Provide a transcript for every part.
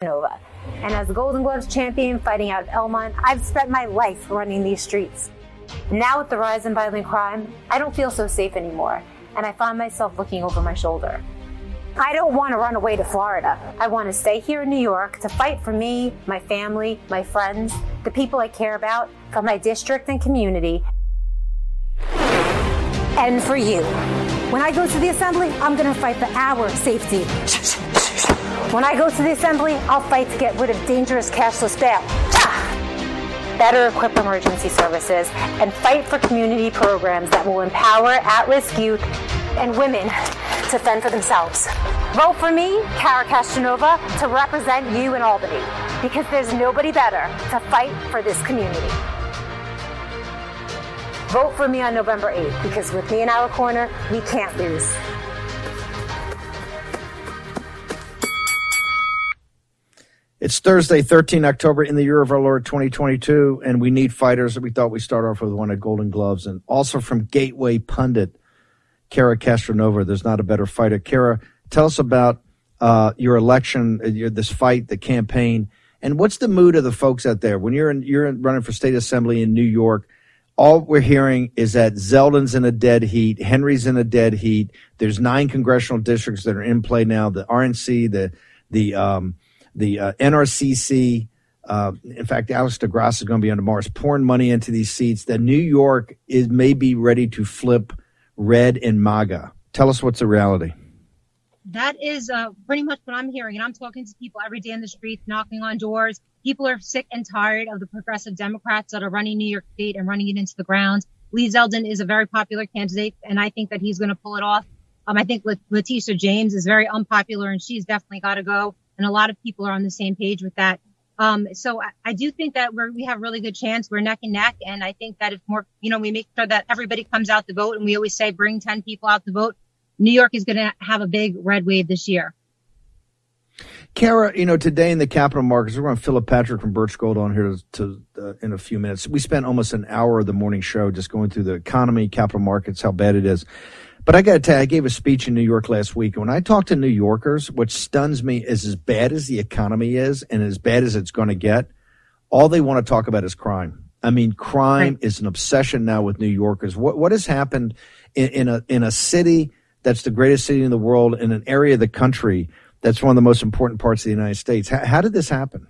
Nova. And as a Golden Gloves champion fighting out of Elmont, I've spent my life running these streets. Now with the rise in violent crime, I don't feel so safe anymore, and I find myself looking over my shoulder. I don't want to run away to Florida. I want to stay here in New York to fight for me, my family, my friends, the people I care about, for my district and community, and for you. When I go to the assembly, I'm going to fight for our safety. When I go to the assembly, I'll fight to get rid of dangerous cashless bail. Better equip emergency services and fight for community programs that will empower at risk youth and women to fend for themselves. Vote for me, Kara Castronova, to represent you in Albany because there's nobody better to fight for this community. Vote for me on November 8th because with me in our corner, we can't lose. It's Thursday, 13 October in the year of our Lord 2022, and we need fighters. We thought we'd start off with one at Golden Gloves and also from Gateway Pundit, Kara Castronova. There's not a better fighter. Kara, tell us about uh, your election, uh, your, this fight, the campaign, and what's the mood of the folks out there when you're in, you're running for state assembly in New York? All we're hearing is that Zeldin's in a dead heat, Henry's in a dead heat. There's nine congressional districts that are in play now. The RNC, the the um, the uh, NRCC. Uh, in fact, Alex DeGrasse is going to be on. Is pouring money into these seats. That New York is may be ready to flip red and MAGA. Tell us what's the reality. That is uh, pretty much what I'm hearing, and I'm talking to people every day in the streets, knocking on doors. People are sick and tired of the progressive Democrats that are running New York State and running it into the ground. Lee Zeldin is a very popular candidate, and I think that he's going to pull it off. Um, I think Letitia James is very unpopular, and she's definitely got to go and a lot of people are on the same page with that. Um, so I, I, do think that we have really good chance. We're neck and neck. And I think that if more, you know, we make sure that everybody comes out to vote and we always say bring 10 people out to vote. New York is going to have a big red wave this year. Kara, you know, today in the capital markets, we're going to Philip Patrick from Birch Gold on here to, to uh, in a few minutes. We spent almost an hour of the morning show just going through the economy, capital markets, how bad it is. But I got to tell you, I gave a speech in New York last week. And When I talk to New Yorkers, what stuns me is as bad as the economy is and as bad as it's going to get, all they want to talk about is crime. I mean, crime right. is an obsession now with New Yorkers. What what has happened in, in a in a city that's the greatest city in the world in an area of the country that's one of the most important parts of the United States? How, how did this happen?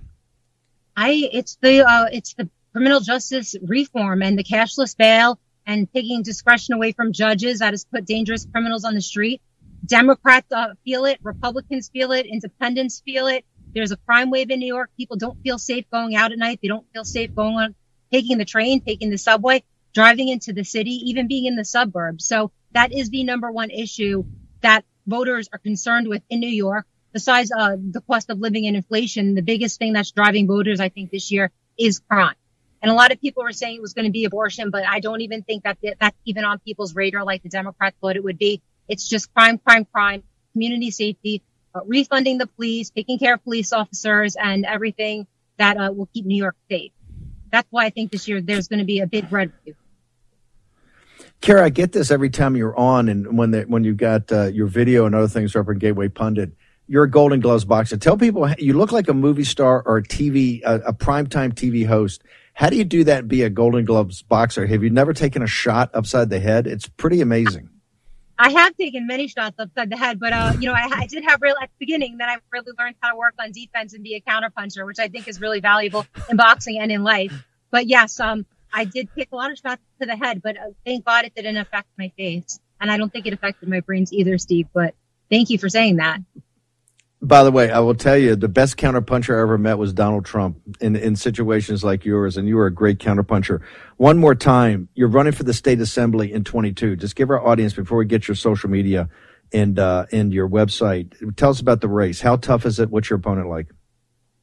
I it's the uh, it's the criminal justice reform and the cashless bail and taking discretion away from judges that has put dangerous criminals on the street. Democrats uh, feel it, Republicans feel it, independents feel it. There's a crime wave in New York. People don't feel safe going out at night. They don't feel safe going on, taking the train, taking the subway, driving into the city, even being in the suburbs. So that is the number one issue that voters are concerned with in New York. Besides uh, the cost of living and inflation, the biggest thing that's driving voters, I think, this year is crime. And a lot of people were saying it was going to be abortion, but I don't even think that that's even on people's radar like the Democrats thought it would be. It's just crime, crime, crime, community safety, uh, refunding the police, taking care of police officers, and everything that uh, will keep New York safe. That's why I think this year there's going to be a big red wave. Kara, I get this every time you're on, and when the, when you got uh, your video and other things up in Gateway Pundit. You're a Golden Gloves boxer. Tell people you look like a movie star or a TV, a, a primetime TV host how do you do that and be a Golden Gloves boxer? Have you never taken a shot upside the head? It's pretty amazing. I have taken many shots upside the head, but uh, you know, I, I, did have real at the beginning. Then I really learned how to work on defense and be a counterpuncher, which I think is really valuable in boxing and in life. But yes, um, I did take a lot of shots to the head, but uh, thank God it didn't affect my face, and I don't think it affected my brains either, Steve. But thank you for saying that. By the way, I will tell you the best counterpuncher I ever met was Donald Trump in, in situations like yours, and you were a great counterpuncher. One more time, you're running for the state assembly in 22. Just give our audience before we get your social media and uh, and your website. Tell us about the race. How tough is it? What's your opponent like?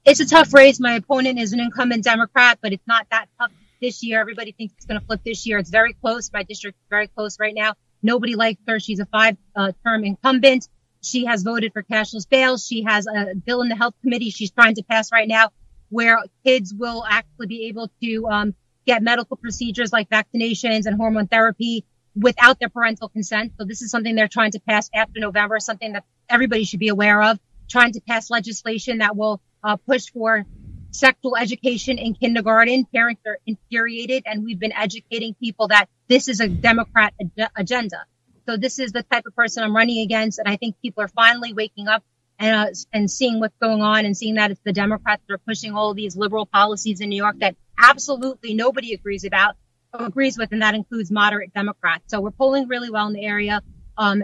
It's a tough race. My opponent is an incumbent Democrat, but it's not that tough this year. Everybody thinks it's going to flip this year. It's very close. My district is very close right now. Nobody likes her. She's a five-term uh, incumbent. She has voted for cashless bail. She has a bill in the health committee she's trying to pass right now where kids will actually be able to um, get medical procedures like vaccinations and hormone therapy without their parental consent. So this is something they're trying to pass after November, something that everybody should be aware of, trying to pass legislation that will uh, push for sexual education in kindergarten. Parents are infuriated, and we've been educating people that this is a Democrat ag- agenda. So this is the type of person I'm running against, and I think people are finally waking up and uh, and seeing what's going on and seeing that it's the Democrats that are pushing all these liberal policies in New York that absolutely nobody agrees about agrees with, and that includes moderate Democrats. So we're polling really well in the area. Um,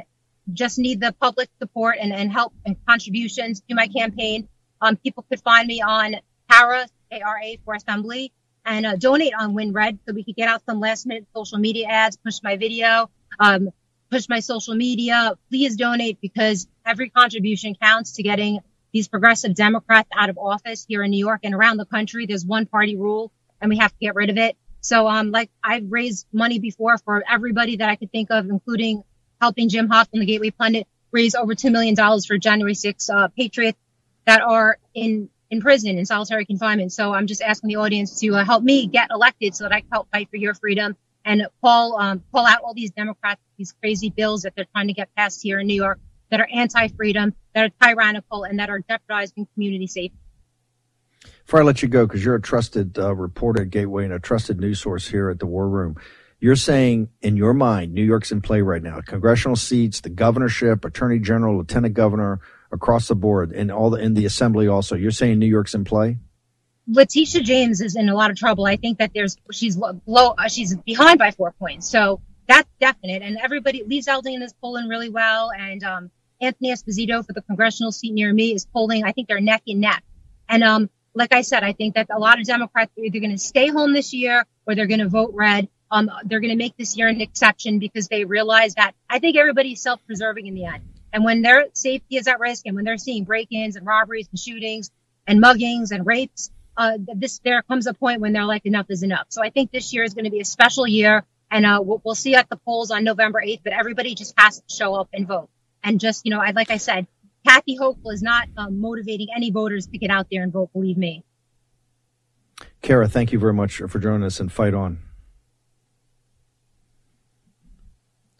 just need the public support and, and help and contributions to my campaign. Um, people could find me on Para, A-R-A for Assembly, and uh, donate on WinRed so we could get out some last minute social media ads, push my video, um, push my social media. Please donate because every contribution counts to getting these progressive Democrats out of office here in New York and around the country. There's one party rule and we have to get rid of it. So, um, like I've raised money before for everybody that I could think of, including helping Jim Hoft from the Gateway Pundit raise over $2 million for January 6 uh, patriots that are in, in prison in solitary confinement. So I'm just asking the audience to uh, help me get elected so that I can help fight for your freedom and call, um, out all these Democrats, these crazy bills that they're trying to get passed here in New York that are anti-freedom, that are tyrannical, and that are jeopardizing community safety. Before I let you go, because you're a trusted uh, reporter at Gateway and a trusted news source here at the War Room, you're saying in your mind, New York's in play right now. Congressional seats, the governorship, attorney general, lieutenant governor, across the board, and all the in the assembly also. You're saying New York's in play. Letitia James is in a lot of trouble. I think that there's she's low, uh, she's behind by four points, so that's definite. And everybody, Lee Zeldin is polling really well, and um, Anthony Esposito for the congressional seat near me is polling. I think they're neck and neck. And um, like I said, I think that a lot of Democrats are either going to stay home this year or they're going to vote red. Um, they're going to make this year an exception because they realize that I think everybody's self-preserving in the end. And when their safety is at risk and when they're seeing break-ins and robberies and shootings and muggings and rapes, uh, this, there comes a point when they're like, enough is enough. So I think this year is going to be a special year and, uh, we'll, we'll see at the polls on November 8th, but everybody just has to show up and vote. And just, you know, I, like I said, Kathy Hochul is not um, motivating any voters to get out there and vote, believe me. Kara, thank you very much for joining us and fight on.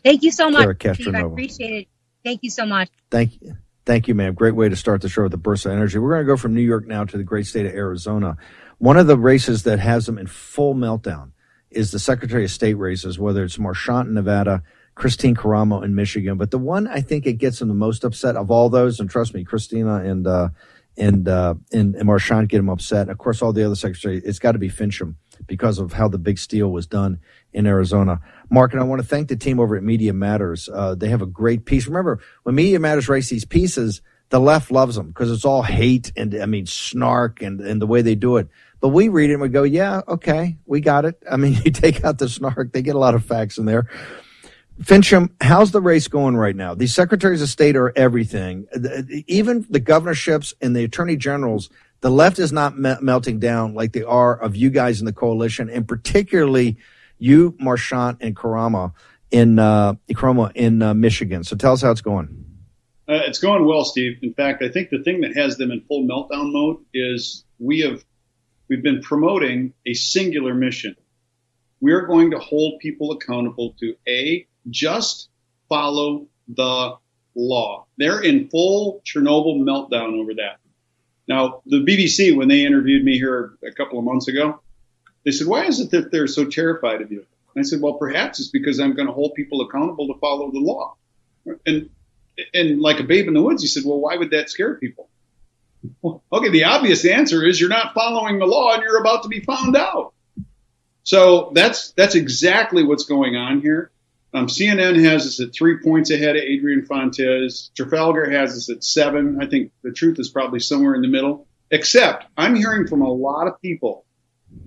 Thank you so much. Steve, I appreciate it. Thank you so much. Thank you. Thank you, ma'am. Great way to start the show with the burst of energy. We're going to go from New York now to the great state of Arizona. One of the races that has them in full meltdown is the Secretary of State races, whether it's Marchant in Nevada, Kristina Karamo in Michigan. But the one I think it gets them the most upset of all those, and trust me, Kristina and uh, and, uh, and and Marchant get them upset. Of course, all the other secretaries. It's got to be Finchem because of how the big steal was done in Arizona. Mark, and I want to thank the team over at Media Matters. Uh, they have a great piece. Remember, when Media Matters writes these pieces, the left loves them because it's all hate and I mean snark and and the way they do it. But we read it and we go, yeah, okay, we got it. I mean, you take out the snark, they get a lot of facts in there. Finchem, how's the race going right now? These secretaries of state are everything. Even the governorships and the attorney generals, the left is not me- melting down like they are of you guys in the coalition, and particularly you, Marchant and Karama in uh, Karamo in uh, Michigan. So tell us how it's going. Uh, it's going well, Steve. In fact, I think the thing that has them in full meltdown mode is we have we've been promoting a singular mission. We are going to hold people accountable to a just follow the law. They're in full Chernobyl meltdown over that. Now, the BBC, when they interviewed me here a couple of months ago, they said, why is it that they're so terrified of you? And I said, well, perhaps it's because I'm going to hold people accountable to follow the law. And, and like a babe in the woods, he said, well, why would that scare people? Well, okay, the obvious answer is you're not following the law and you're about to be found out. So that's, that's exactly what's going on here. Um, CNN has us at three points ahead of Adrian Fontes. Trafalgar has us at seven. I think the truth is probably somewhere in the middle. Except I'm hearing from a lot of people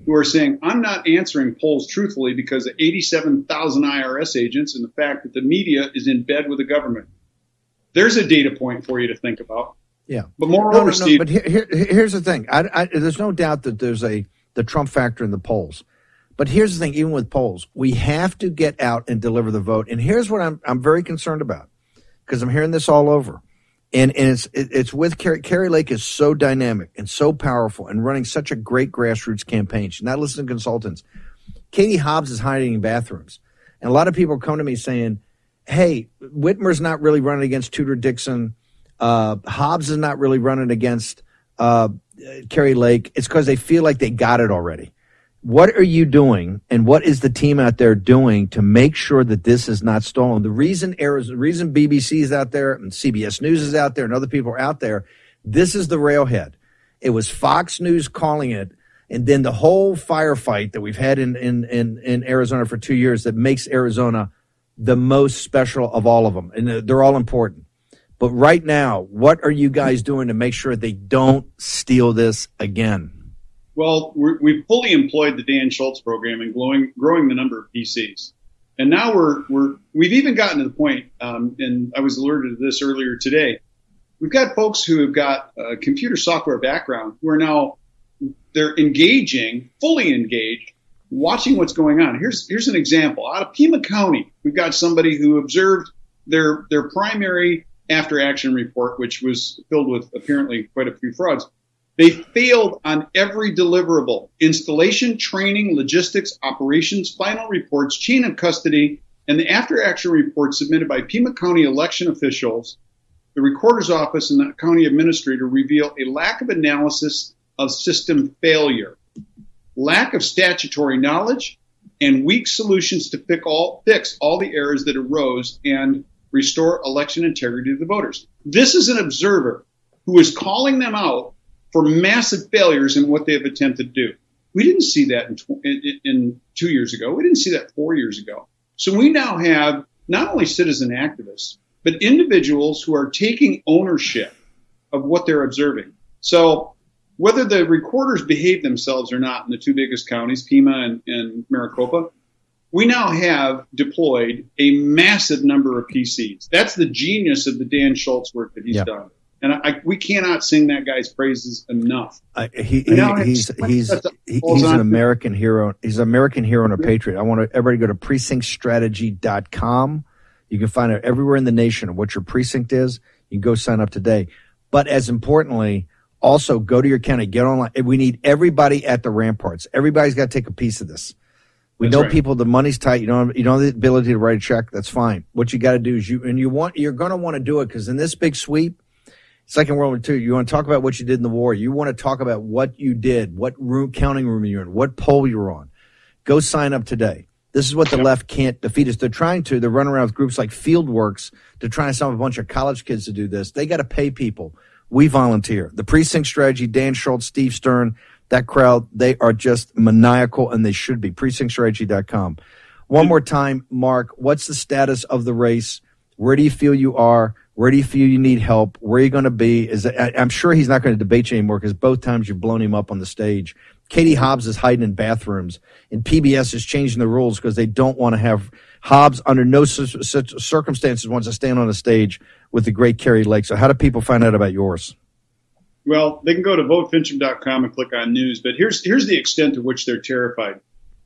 who are saying I'm not answering polls truthfully because of 87,000 IRS agents and the fact that the media is in bed with the government. There's a data point for you to think about. Yeah, but moreover, no, no, no, Steve. But here, here, here's the thing: I, I, there's no doubt that there's a the Trump factor in the polls. But here's the thing, even with polls, we have to get out and deliver the vote. And here's what I'm, I'm very concerned about because I'm hearing this all over. And, and it's, it's with Kari, Kari Lake is so dynamic and so powerful and running such a great grassroots campaign. She's not listening to consultants. Katie Hobbs is hiding in bathrooms. And a lot of people come to me saying, Hey, Whitmer's not really running against Tudor Dixon. Uh, Hobbs is not really running against, uh, Kari Lake, it's because they feel like they got it already. What are you doing, and what is the team out there doing to make sure that this is not stolen? The reason Arizona, the reason BBC is out there and CBS News is out there and other people are out there, this is the railhead. It was Fox News calling it, and then the whole firefight that we've had in in in, in Arizona for two years that makes Arizona the most special of all of them, and they're all important. But right now, what are you guys doing to make sure they don't steal this again? Well, we have fully employed the Dan Schultz program in growing, growing the number of PCs. And now we're, we're, we've even gotten to the point, um, and I was alerted to this earlier today. We've got folks who have got a computer software background who are now, they're engaging, fully engaged, watching what's going on. Here's, here's an example. Out of Pima County, we've got somebody who observed their, their primary after action report, which was filled with apparently quite a few frauds. They failed on every deliverable installation, training, logistics, operations, final reports, chain of custody, and the after action report submitted by Pima County election officials, the recorder's office, and the county administrator reveal a lack of analysis of system failure, lack of statutory knowledge, and weak solutions to fix all, fix all the errors that arose and restore election integrity to the voters. This is an observer who is calling them out for massive failures in what they have attempted to do. We didn't see that in, in, in two years ago. We didn't see that four years ago. So we now have not only citizen activists, but individuals who are taking ownership of what they're observing. So whether the recorders behave themselves or not in the two biggest counties, Pima and, and Maricopa, we now have deployed a massive number of PCs. That's the genius of the Dan Schultz work that he's yep. done and I, we cannot sing that guy's praises enough. Uh, he, he, he's he's he's an American hero. He's an American hero and a patriot. I want everybody to, go to precinctstrategy.com. You can find out everywhere in the nation what your precinct is. You can go sign up today. But as importantly, also go to your county, get online. We need everybody at the ramparts. Everybody's got to take a piece of this. We That's know right. people. The money's tight. You don't. You don't have the ability to write a check. That's fine. What you got to do is you and you want. You're going to want to do it because in this big sweep, Second World War II, you want to talk about what you did in the war. You want to talk about what you did, what room, counting room you're in, what poll you're on. Go sign up today. This is what the yep. left can't defeat us. They're trying to. They're running around with groups like Fieldworks to try and summon a bunch of college kids to do this. They got to pay people. We volunteer. The precinct strategy, Dan Schultz, Steve Stern, that crowd, they are just maniacal and they should be. Precinctstrategy.com. One more time, Mark, what's the status of the race? Where do you feel you are? Where do you feel you need help? Where are you going to be? Is I, am sure he's not going to debate you anymore because both times you've blown him up on the stage. Katie Hobbs is hiding in bathrooms, and PBS is changing the rules because they don't want to have Hobbs under no circumstances wants to stand on a stage with the great Kari Lake. So, how do people find out about yours? Well, they can go to votefinchem.com and click on news. But here's here's the extent to which they're terrified.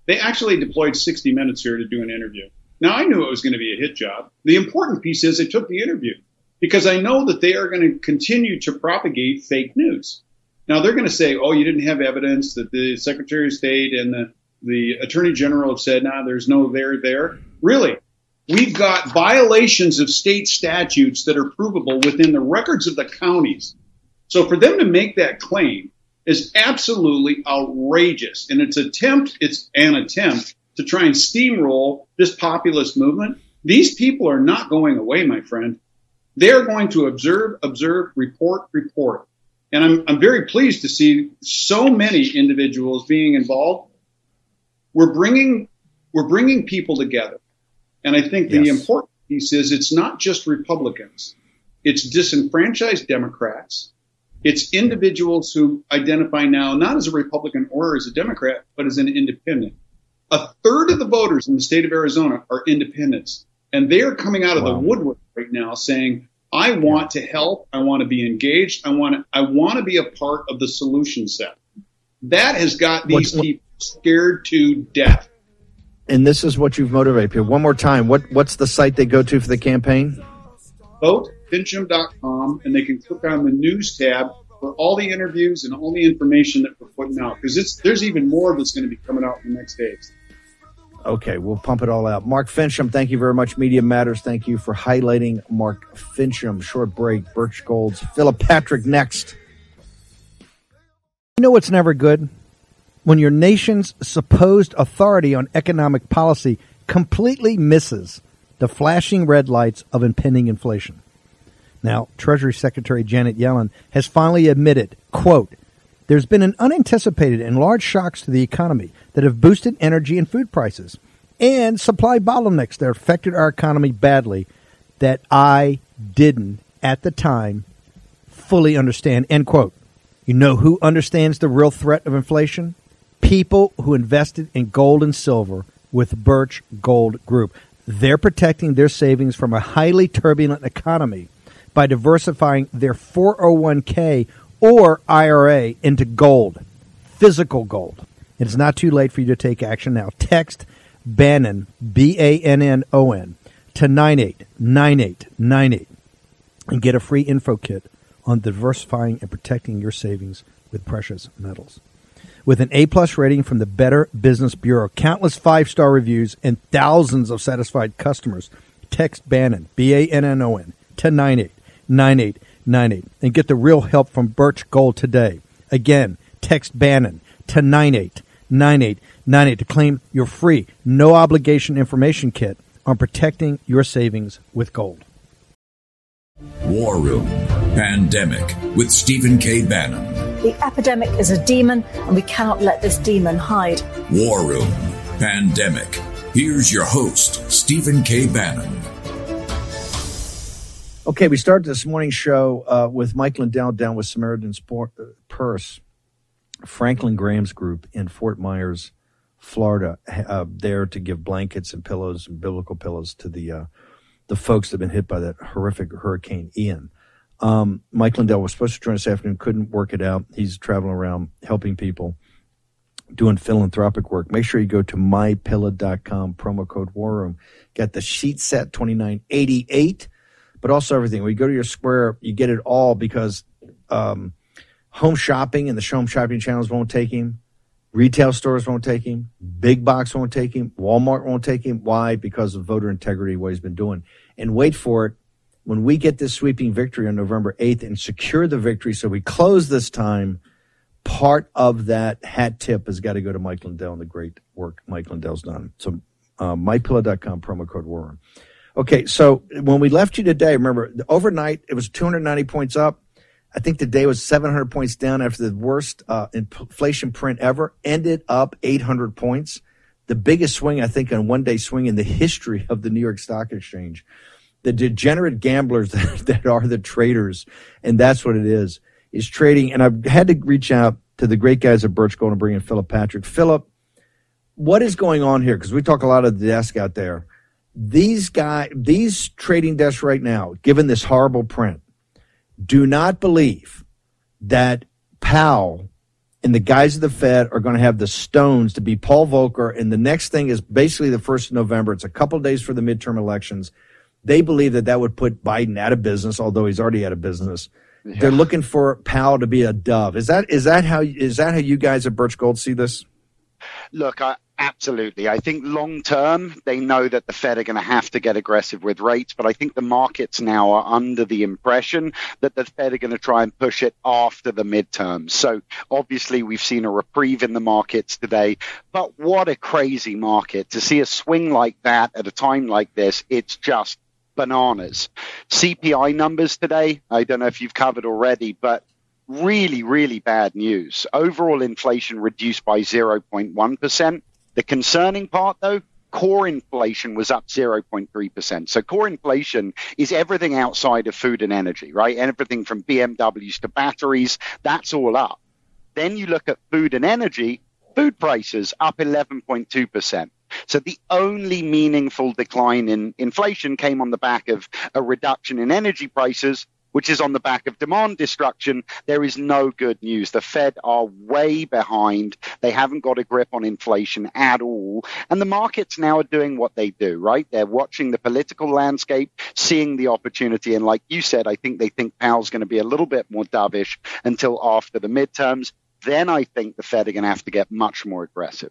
They actually deployed 60 minutes here to do an interview. Now I knew it was going to be a hit job. The important piece is they took the interview because I know that they are going to continue to propagate fake news. Now they're going to say, "Oh, you didn't have evidence that the Secretary of State and the the Attorney General have said, nah, there's no there there." Really, we've got violations of state statutes that are provable within the records of the counties. So for them to make that claim is absolutely outrageous, and it's attempt it's an attempt to try and steamroll this populist movement. These people are not going away, my friend. They're going to observe, observe, report, report. And I'm, I'm very pleased to see so many individuals being involved. We're bringing, we're bringing people together. And I think the yes. important piece is it's not just Republicans. It's disenfranchised Democrats. It's individuals who identify now not as a Republican or as a Democrat, but as an independent. A third of the voters in the state of Arizona are independents. And they are coming out of wow. the woodwork right now saying, I want to help. I want to be engaged. I want to, I want to be a part of the solution set. That has got these What's, people scared to death. And this is what you've motivated people. One more time. What, what's the site they go to for the campaign? VoteFinchem.com and they can click on the news tab for all the interviews and all the information that we're putting out because it's, there's even more that's going to be coming out in the next days. Okay, we'll pump it all out. Mark Finchem, thank you very much. Media Matters, thank you for highlighting Mark Finchem. Short break, Birch Gold's Philip Patrick next. You know what's never good? When your nation's supposed authority on economic policy completely misses the flashing red lights of impending inflation. Now, Treasury Secretary Janet Yellen has finally admitted, quote, there's been an unanticipated and large shocks to the economy that have boosted energy and food prices and supply bottlenecks that affected our economy badly that I didn't at the time fully understand. End quote. You know who understands the real threat of inflation? People who invested in gold and silver with Birch Gold Group. They're protecting their savings from a highly turbulent economy by diversifying their 401k or IRA into gold, physical gold. It's not too late for you to take action now. Text Bannon, B A N N O N, to 989898 and get a free info kit on diversifying and protecting your savings with precious metals. With an A plus rating from the Better Business Bureau, countless five star reviews, and thousands of satisfied customers, text Bannon, B A N N O N, to 989898 and get the real help from Birch Gold today. Again, text Bannon to 989898 to claim your free, no obligation information kit on protecting your savings with gold. War Room Pandemic with Stephen K. Bannon. The epidemic is a demon, and we cannot let this demon hide. War Room Pandemic. Here's your host, Stephen K. Bannon. Okay, we started this morning show uh, with Mike Lindell down with Samaritan's uh, Purse, Franklin Graham's group in Fort Myers, Florida, uh, there to give blankets and pillows and biblical pillows to the uh, the folks that have been hit by that horrific Hurricane Ian. Um, Mike Lindell was supposed to join us this afternoon, couldn't work it out. He's traveling around helping people, doing philanthropic work. Make sure you go to mypillow.com, promo code War Room. Got the sheet set 2988, but also everything. When you go to your square, you get it all because um, home shopping and the home shopping channels won't take him. Retail stores won't take him. Big box won't take him. Walmart won't take him. Why? Because of voter integrity, what he's been doing. And wait for it when we get this sweeping victory on November 8th and secure the victory so we close this time, part of that hat tip has got to go to Mike Lindell and the great work Mike Lindell's done. So, uh, mypillow.com, promo code War Room. Okay, so when we left you today, remember, overnight it was 290 points up. I think the day was 700 points down after the worst uh, inflation print ever, ended up 800 points. The biggest swing, I think, on one day swing in the history of the New York Stock Exchange the degenerate gamblers that, are the traders, and that's what it is, is trading. And I've had to reach out to the great guys at Birch Gold and bring in Philip Patrick. Philip, what is going on here? Because we talk a lot of the desk out there. These guys, these trading desks right now, given this horrible print, do not believe that Powell and the guys of the Fed are going to have the stones to be Paul Volcker. And the next thing is basically the first of November. It's a couple days for the midterm elections. They believe that that would put Biden out of business, although he's already out of business. Yeah. They're looking for Powell to be a dove. Is that is that how is that how you guys at Birch Gold see this? Look, I, absolutely. I think long term, they know that the Fed are going to have to get aggressive with rates, but I think the markets now are under the impression that the Fed are going to try and push it after the midterms. So obviously, we've seen a reprieve in the markets today, but what a crazy market to see a swing like that at a time like this. It's just bananas. CPI numbers today, I don't know if you've covered already, but really, really bad news. Overall inflation reduced by 0.1%. The concerning part, though, core inflation was up 0.3%. So core inflation is everything outside of food and energy, right? Everything from BMWs to batteries, that's all up. Then you look at food and energy, food prices up 11.2%. So the only meaningful decline in inflation came on the back of a reduction in energy prices, which is on the back of demand destruction. There is no good news. The Fed are way behind. They haven't got a grip on inflation at all. And the markets now are doing what they do, right? They're watching the political landscape, seeing the opportunity. And like you said, I think they think Powell's going to be a little bit more dovish until after the midterms. Then I think the Fed are going to have to get much more aggressive.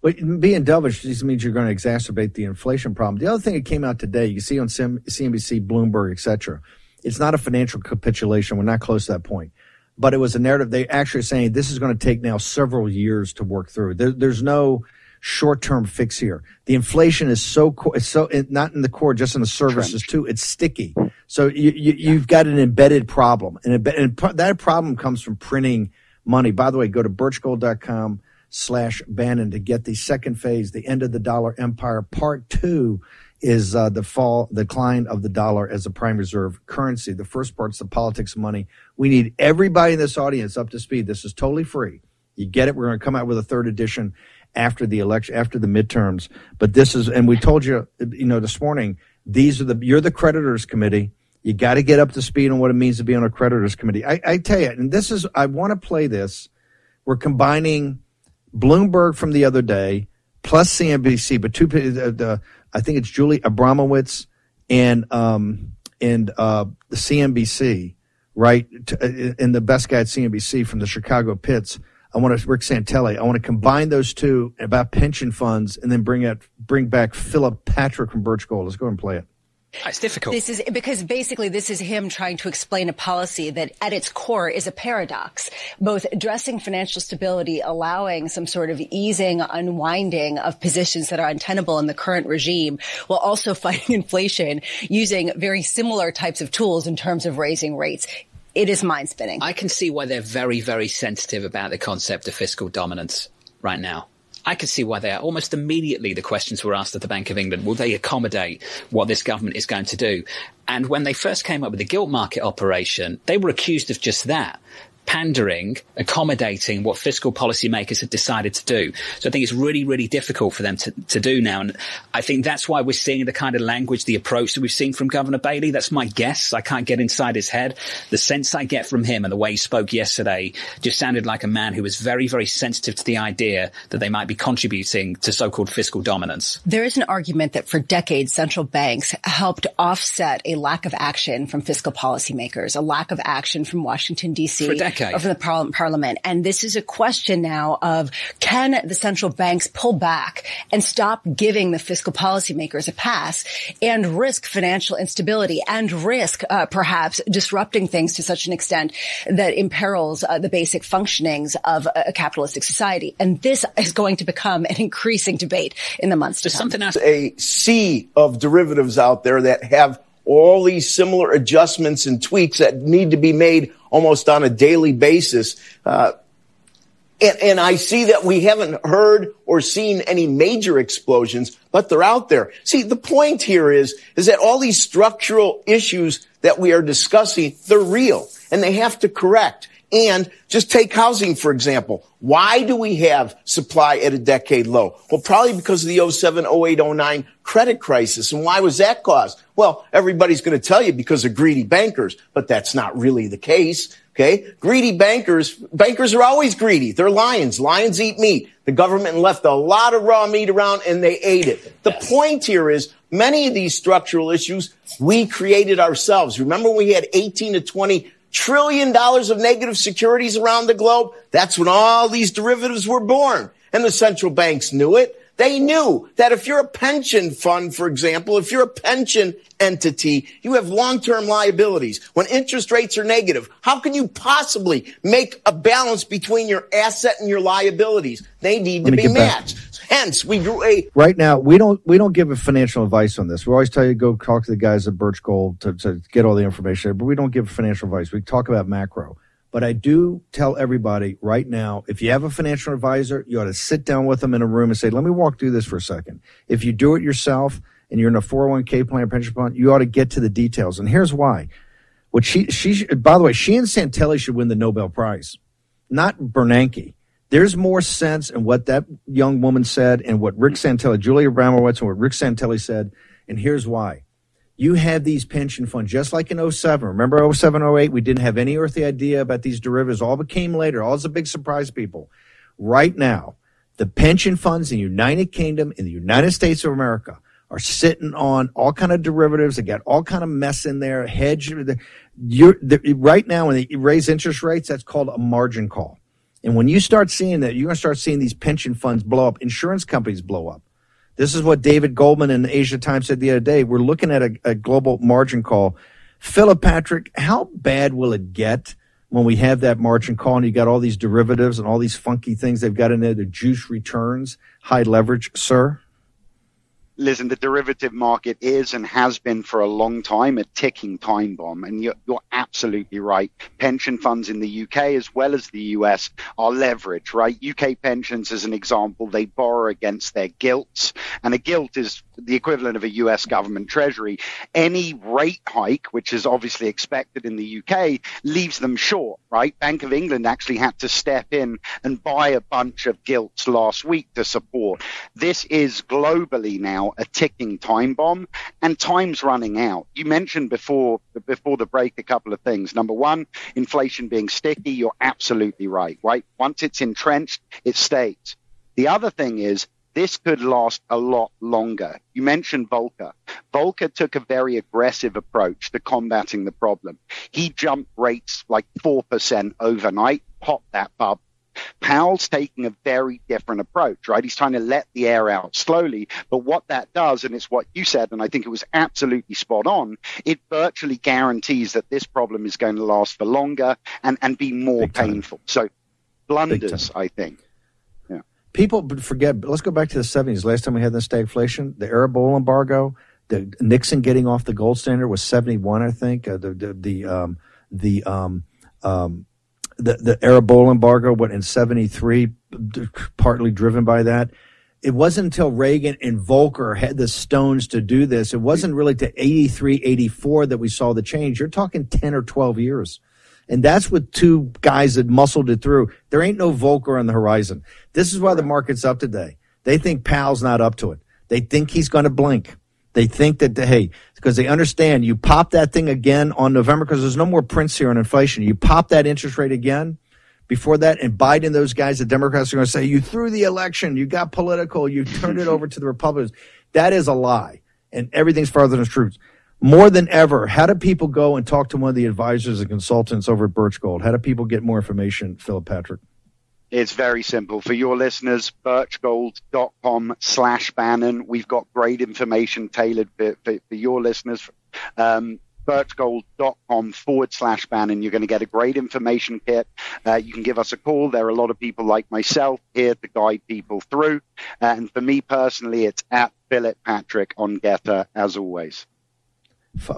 But being dovish just means you're going to exacerbate the inflation problem. The other thing that came out today, you see on CNBC, Bloomberg, etc. It's not a financial capitulation. We're not close to that point. but it was a narrative. They actually saying this is going to take now several years to work through. There, there's no short-term fix here. The inflation is so co- it's so it, not in the core, just in the services too. It's sticky. Mm-hmm. So you, you have got an embedded problem, and, and that problem comes from printing money. By the way, go to birchgold.com slash Bannon to get the second phase, the end of the dollar empire. Part two is uh, the fall, decline of the dollar as a prime reserve currency. The first part's the politics of money. We need everybody in this audience up to speed. This is totally free. You get it. We're going to come out with a third edition after the election, after the midterms. But this is, and we told you, you know, this morning, these are the, you're the creditors committee. You got to get up to speed on what it means to be on a creditors committee. I, I tell you, and this is, I want to play this. We're combining Bloomberg from the other day plus CNBC, but two, the, the I think it's Julie Abramowicz and um, and uh, the CNBC, right? Uh, and the best guy at CNBC from the Chicago pits. I want to Rick Santelli. I want to combine those two about pension funds, and then bring out bring back Philip Patrick from Birch Gold. Let's go and play it. Ah, it's difficult. This is because basically this is him trying to explain a policy that at its core is a paradox, both addressing financial stability, allowing some sort of easing, unwinding of positions that are untenable in the current regime, while also fighting inflation using very similar types of tools in terms of raising rates it is mind spinning. I can see why they're very, very sensitive about the concept of fiscal dominance right now. I can see why they are. Almost immediately, the questions were asked at the Bank of England, will they accommodate what this government is going to do? And when they first came up with the gilt market operation, they were accused of just that pandering, accommodating what fiscal policymakers had decided to do. So I think it's really, really difficult for them to, to do now. And I think that's why we're seeing the kind of language, the approach that we've seen from Governor Bailey. That's my guess. I can't get inside his head. The sense I get from him and the way he spoke yesterday just sounded like a man who was very, very sensitive to the idea that they might be contributing to so-called fiscal dominance. There is an argument that for decades, central banks helped offset a lack of action from fiscal policymakers, a lack of action from Washington, D.C. For okay. of the par- parliament. And this is a question now of can the central banks pull back and stop giving the fiscal policymakers a pass and risk financial instability and risk uh, perhaps disrupting things to such an extent that imperils uh, the basic functionings of a, a, capitalistic society. And this is going to become an increasing debate in the months to come. Something else. A sea of derivatives out there that have all these similar adjustments and tweaks that need to be made almost on a daily basis. Uh, and, and, I see that we haven't heard or seen any major explosions, but they're out there. See, the point here is, is that all these structural issues that we are discussing, they're real and they have to correct. And just take housing, for example. Why do we have supply at a decade low? Well, probably because of the 07, 08, 09 credit crisis. And why was that caused? Well, everybody's going to tell you because of greedy bankers, but that's not really the case. Okay. Greedy bankers, bankers are always greedy. They're lions. Lions eat meat. The government left a lot of raw meat around and they ate it. The yes. point here is many of these structural issues we created ourselves. Remember when we had 18 to 20 trillion dollars of negative securities around the globe. That's when all these derivatives were born. And the central banks knew it. They knew that if you're a pension fund, for example, if you're a pension entity, you have long-term liabilities. When interest rates are negative, how can you possibly make a balance between your asset and your liabilities? They need to be matched. Back. We grew a right now. We don't we don't give a financial advice on this. We always tell you go talk to the guys at Birch Gold to, to get all the information, but we don't give financial advice. We talk about macro. But I do tell everybody right now, if you have a financial advisor, you ought to sit down with them in a room and say, let me walk through this for a second. If you do it yourself and you're in a 401k plan, pension fund, you ought to get to the details. And here's why. What she, she, by the way, she and Santelli should win the Nobel Prize, not Bernanke. There's more sense in what that young woman said and what Rick Santelli, Julia Abramowicz, and what Rick Santelli said. And here's why. You had these pension funds just like in 07. Remember 07, 08? We didn't have any earthly idea about these derivatives. All became later. All was a big surprise, people. Right now, the pension funds in the United Kingdom, in the United States of America, are sitting on all kind of derivatives. They got all kind of mess in there. Hedge. You're, right now, when they raise interest rates, that's called a margin call. And when you start seeing that, you're going to start seeing these pension funds blow up, insurance companies blow up. This is what David Goldman in the Asia Times said the other day. We're looking at a, a global margin call. Philip Patrick, how bad will it get when we have that margin call and you got all these derivatives and all these funky things they've got in there to juice returns, high leverage, sir? Listen, the derivative market is and has been for a long time a ticking time bomb. And you're, you're, absolutely right. Pension funds in the UK as well as the US are leveraged, right? UK pensions, as an example, they borrow against their gilts. And a gilt is the equivalent of a US government treasury. Any rate hike, which is obviously expected in the UK, leaves them short, right? Bank of England actually had to step in and buy a bunch of gilts last week to support. This is globally now a ticking time bomb and time's running out. You mentioned before before the break a couple of things. Number one, inflation being sticky, you're absolutely right, right? Once it's entrenched, it stays. The other thing is this could last a lot longer. You mentioned Volcker. Volcker took a very aggressive approach to combating the problem. He jumped rates like 4% overnight, popped that bubble. Powell's taking a very different approach, right? He's trying to let the air out slowly. But what that does, and it's what you said, and I think it was absolutely spot on, it virtually guarantees that this problem is going to last for longer and, and be more painful. So blunders, I think people forget. Let's go back to the seventies. Last time we had the stagflation, the Arab oil embargo, the Nixon getting off the gold standard was seventy one, I think. Uh, the the the um, the um, um, the, the Arab oil embargo went in seventy three, partly driven by that. It wasn't until Reagan and Volcker had the stones to do this. It wasn't really to 83, 84 that we saw the change. You're talking 10 or 12 years. And that's with two guys that muscled it through. There ain't no Volcker on the horizon. This is why the market's up today. They think Powell's not up to it. They think he's going to blink. They think that, hey, because they understand you pop that thing again on November because there's no more prints here on inflation. You pop that interest rate again before that, and Biden, those guys, the Democrats are going to say, you threw the election, you got political, you turned it over to the Republicans. That is a lie, and everything's farther than the truth more than ever, how do people go and talk to one of the advisors and consultants over at Birch Gold? How do people get more information, Philip Patrick? It's very simple. For your listeners, birchgold.com slash Bannon. We've got great information tailored for, for, for your listeners. Um, birchgold.com forward slash Bannon. You're going to get a great information kit. Uh, you can give us a call. There are a lot of people like myself here to guide people through. And for me personally, it's at Philip Patrick on GETTR as always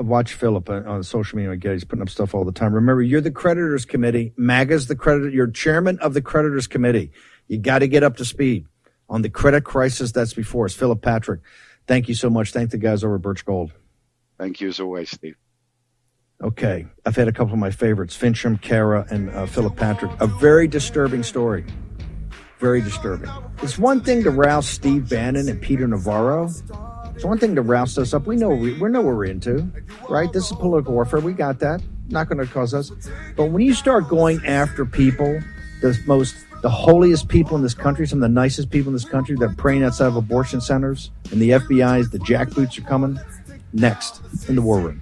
watch Philip on social media. Again, he's putting up stuff all the time. Remember, you're the creditors committee. MAGA's the creditor. You're chairman of the creditors committee. You got to get up to speed on the credit crisis that's before us. Philip Patrick, thank you so much. Thank the guys over at Birch Gold. Thank you as always, Steve. Okay, I've had a couple of my favorites: Finchem, Kara, and uh, Philip Patrick. A very disturbing story. Very disturbing. It's one thing to rouse Steve Bannon and Peter Navarro it's one thing to rouse us up. We know we, we know we're into, right? This is political warfare. We got that. Not going to cause us. But when you start going after people, the most, the holiest people in this country, some of the nicest people in this country that are praying outside of abortion centers, and the FBI's, the jackboots are coming next in the war room.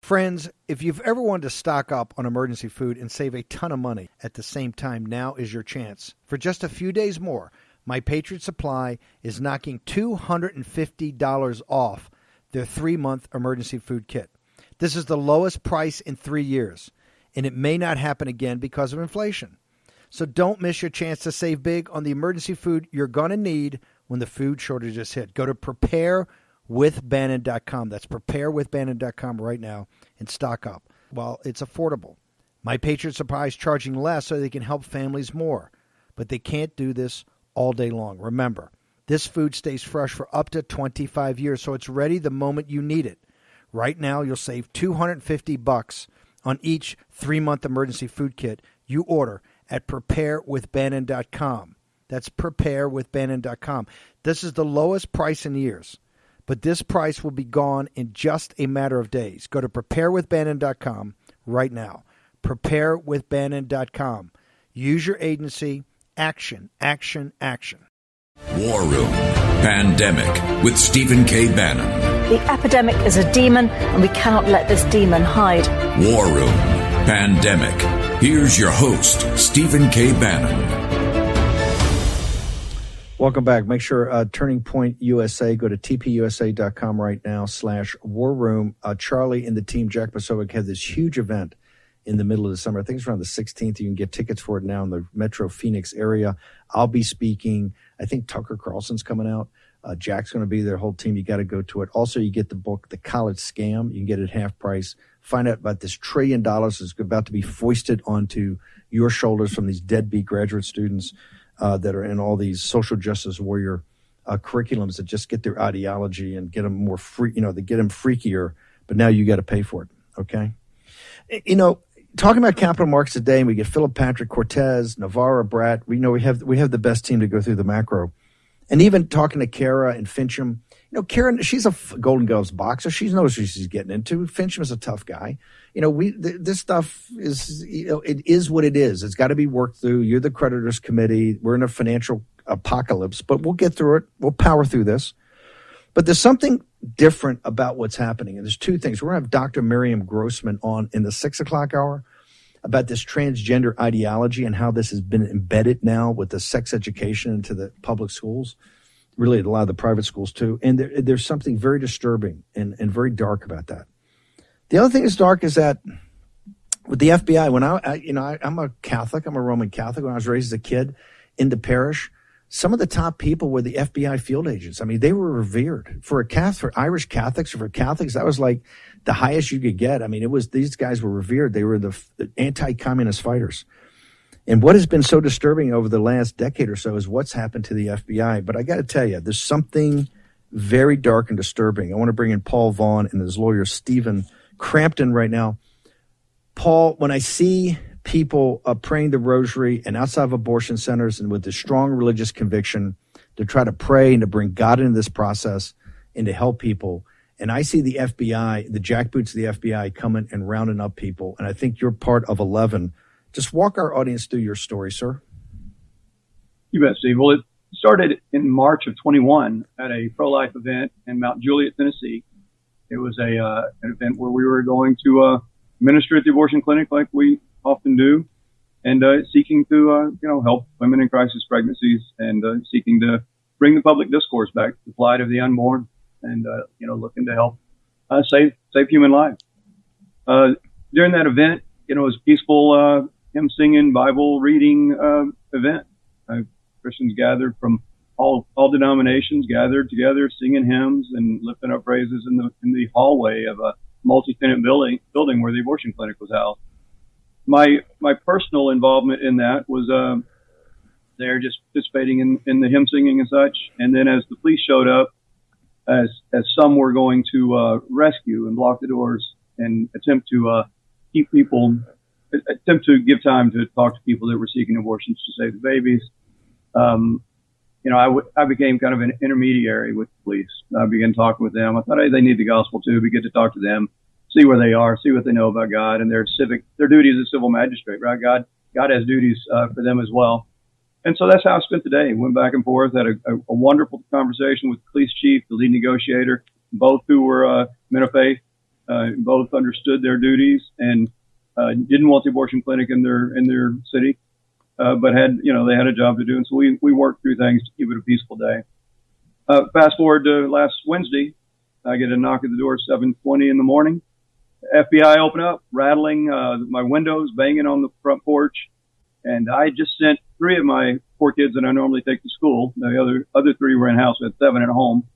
Friends, if you've ever wanted to stock up on emergency food and save a ton of money at the same time, now is your chance. For just a few days more, my Patriot Supply is knocking $250 off their three month emergency food kit. This is the lowest price in three years, and it may not happen again because of inflation. So don't miss your chance to save big on the emergency food you're going to need when the food shortages hit. Go to preparewithbannon.com. That's preparewithbannon.com right now and stock up while it's affordable. My Patriot Supply is charging less so they can help families more, but they can't do this all day long. Remember, this food stays fresh for up to 25 years, so it's ready the moment you need it. Right now, you'll save 250 bucks on each three-month emergency food kit you order at preparewithbannon.com. That's preparewithbannon.com. This is the lowest price in years, but this price will be gone in just a matter of days. Go to preparewithbannon.com right now. Preparewithbannon.com. Use your agency Action, action, action. War Room Pandemic with Stephen K. Bannon. The epidemic is a demon, and we cannot let this demon hide. War Room Pandemic. Here's your host, Stephen K. Bannon. Welcome back. Make sure uh, Turning Point USA, go to tpusa.com right now slash war room. Uh, Charlie and the team, Jack Posobiec, have this huge event in the middle of the summer. I think it's around the 16th. You can get tickets for it now in the Metro Phoenix area. I'll be speaking. I think Tucker Carlson's coming out. Uh, Jack's going to be there. Whole team. You got to go to it. Also, you get the book, The College Scam. You can get it half price. Find out about this trillion dollars that's about to be foisted onto your shoulders from these deadbeat graduate students uh, that are in all these social justice warrior uh, curriculums that just get their ideology and get them more free. You know, they get them freakier. But now you got to pay for it. Okay. You know, talking about capital markets today, and we get Philip Patrick, Cortez, Navarro, Brat. We know we have we have the best team to go through the macro and even talking to Kara and Finchem, you know, Karen, she's a Golden Gloves boxer. She knows what she's getting into. Finchem is a tough guy. You know, we th- this stuff is, you know, it is what it is. It's got to be worked through. You're the creditors committee. We're in a financial apocalypse, but we'll get through it. We'll power through this. But there's something different about what's happening, and there's two things. We're gonna have Dr. Miriam Grossman on in the six o'clock hour about this transgender ideology and how this has been embedded now with the sex education into the public schools, really a lot of the private schools too. And there, there's something very disturbing and, and very dark about that. The other thing that's dark is that with the FBI, when I, I you know, I, I'm a Catholic, I'm a Roman Catholic. When I was raised as a kid in the parish, some of the top people were the FBI field agents. I mean, they were revered for a Catholic, for Irish Catholics or for Catholics. That was like the highest you could get. I mean, it was these guys were revered. They were the, the anti-communist fighters. And what has been so disturbing over the last decade or so is what's happened to the FBI. But I got to tell you, there's something very dark and disturbing. I want to bring in Paul Vaughn and his lawyer Stephen Crampton right now. Paul, when I see people uh, praying the rosary and outside of abortion centers and with a strong religious conviction to try to pray and to bring God into this process and to help people, and I see the FBI, the jackboots of the FBI coming and rounding up people. And I think you're part of 11. Just walk our audience through your story, sir. You bet, Steve. Well, it started in March of 21 at a pro-life event in Mount Juliet, Tennessee. It was a uh, an event where we were going to uh, minister at the abortion clinic like we often do, and uh, seeking to uh, you know help women in crisis pregnancies and uh, seeking to bring the public discourse back to the plight of the unborn and you know looking to help save save human lives. During that event, you know, it was a peaceful hymn singing, Bible reading event. Christians gathered from all all denominations gathered together, singing hymns and lifting up praises in the in the hallway of a multi-tenant building building where the abortion clinic was housed. My my personal involvement in that was uh, there just participating in, in the hymn singing and such. And then as the police showed up, as as some were going to uh, rescue and block the doors and attempt to uh, keep people attempt to give time to talk to people that were seeking abortions to save the babies. Um, you know, I, w- I became kind of an intermediary with the police. I began talking with them. I thought, hey, they need the gospel too. We get to talk to them, see where they are, see what they know about God and their civic, their duty as a civil magistrate, right? God, God has duties uh, for them as well. And so that's how I spent the day. Went back and forth, had a, a, a wonderful conversation with the police chief, the lead negotiator, both who were uh, men of faith, uh, both understood their duties and uh, didn't want the abortion clinic in their in their city, uh, but had you know they had a job to do, and so we we worked through things to keep it a peaceful day. Uh, fast forward to last Wednesday, I get a knock at the door, at 7:20 in the morning. FBI open up, rattling uh, my windows, banging on the front porch, and I just sent three of my four kids that I normally take to school. The other other three were in house. We had seven at home.